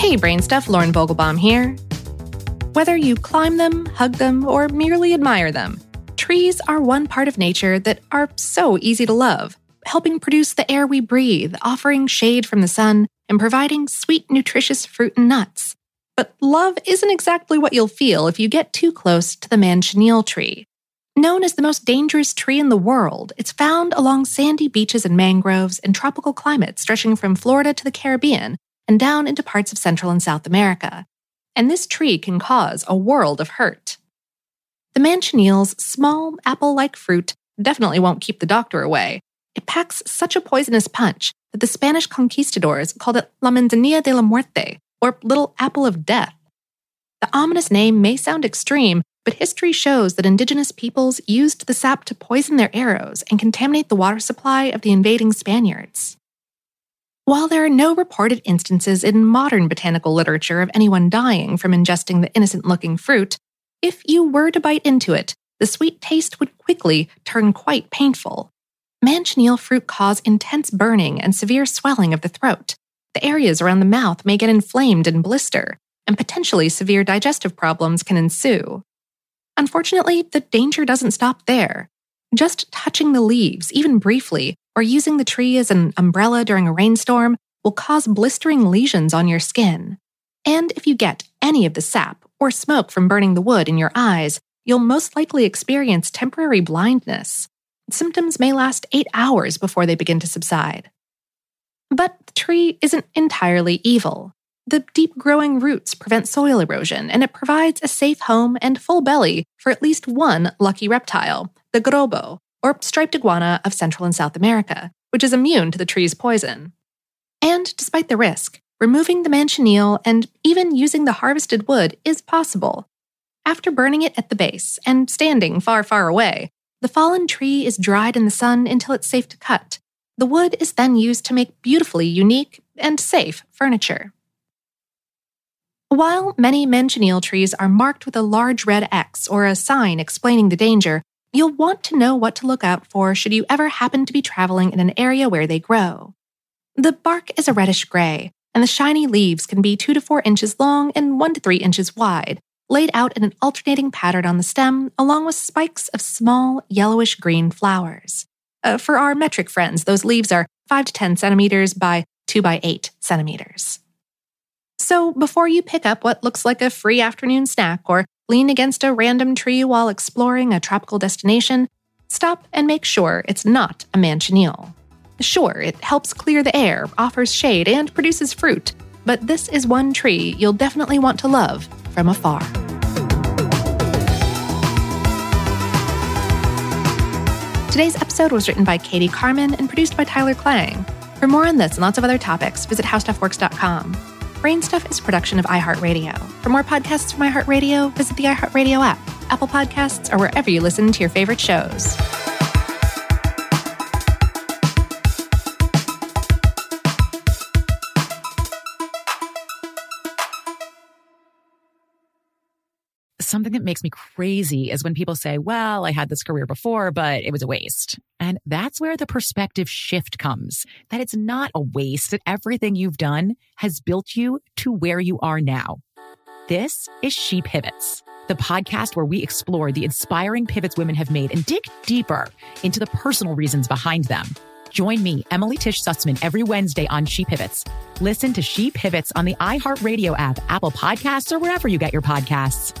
Hey, Brainstuff, Lauren Vogelbaum here. Whether you climb them, hug them, or merely admire them, trees are one part of nature that are so easy to love, helping produce the air we breathe, offering shade from the sun, and providing sweet, nutritious fruit and nuts. But love isn't exactly what you'll feel if you get too close to the manchineel tree. Known as the most dangerous tree in the world, it's found along sandy beaches and mangroves in tropical climates stretching from Florida to the Caribbean and down into parts of Central and South America. And this tree can cause a world of hurt. The manchineel's small apple like fruit definitely won't keep the doctor away. It packs such a poisonous punch that the Spanish conquistadors called it La Manzanilla de la Muerte, or Little Apple of Death. The ominous name may sound extreme, but history shows that indigenous peoples used the sap to poison their arrows and contaminate the water supply of the invading Spaniards. While there are no reported instances in modern botanical literature of anyone dying from ingesting the innocent looking fruit, if you were to bite into it, the sweet taste would quickly turn quite painful. Manchineel fruit cause intense burning and severe swelling of the throat. The areas around the mouth may get inflamed and blister, and potentially severe digestive problems can ensue. Unfortunately, the danger doesn't stop there. Just touching the leaves, even briefly, or using the tree as an umbrella during a rainstorm will cause blistering lesions on your skin. And if you get any of the sap or smoke from burning the wood in your eyes, you'll most likely experience temporary blindness. Symptoms may last eight hours before they begin to subside. But the tree isn't entirely evil. The deep growing roots prevent soil erosion, and it provides a safe home and full belly for at least one lucky reptile, the garrobo, or striped iguana of Central and South America, which is immune to the tree's poison. And despite the risk, removing the manchineel and even using the harvested wood is possible. After burning it at the base and standing far, far away, the fallen tree is dried in the sun until it's safe to cut. The wood is then used to make beautifully unique and safe furniture. While many manchineel trees are marked with a large red X or a sign explaining the danger, you'll want to know what to look out for should you ever happen to be traveling in an area where they grow. The bark is a reddish gray, and the shiny leaves can be 2 to 4 inches long and 1 to 3 inches wide, laid out in an alternating pattern on the stem, along with spikes of small yellowish green flowers. Uh, for our metric friends, those leaves are 5 to 10 centimeters by 2 by 8 centimeters. So, before you pick up what looks like a free afternoon snack or lean against a random tree while exploring a tropical destination, stop and make sure it's not a manchineel. Sure, it helps clear the air, offers shade, and produces fruit, but this is one tree you'll definitely want to love from afar. Today's episode was written by Katie Carmen and produced by Tyler Klang. For more on this and lots of other topics, visit howstuffworks.com. Brainstuff is a production of iHeartRadio. For more podcasts from iHeartRadio, visit the iHeartRadio app, Apple Podcasts, or wherever you listen to your favorite shows. something that makes me crazy is when people say, well, I had this career before, but it was a waste. And that's where the perspective shift comes that it's not a waste, that everything you've done has built you to where you are now. This is She Pivots, the podcast where we explore the inspiring pivots women have made and dig deeper into the personal reasons behind them. Join me, Emily Tish Sussman, every Wednesday on She Pivots. Listen to She Pivots on the iHeartRadio app, Apple Podcasts, or wherever you get your podcasts.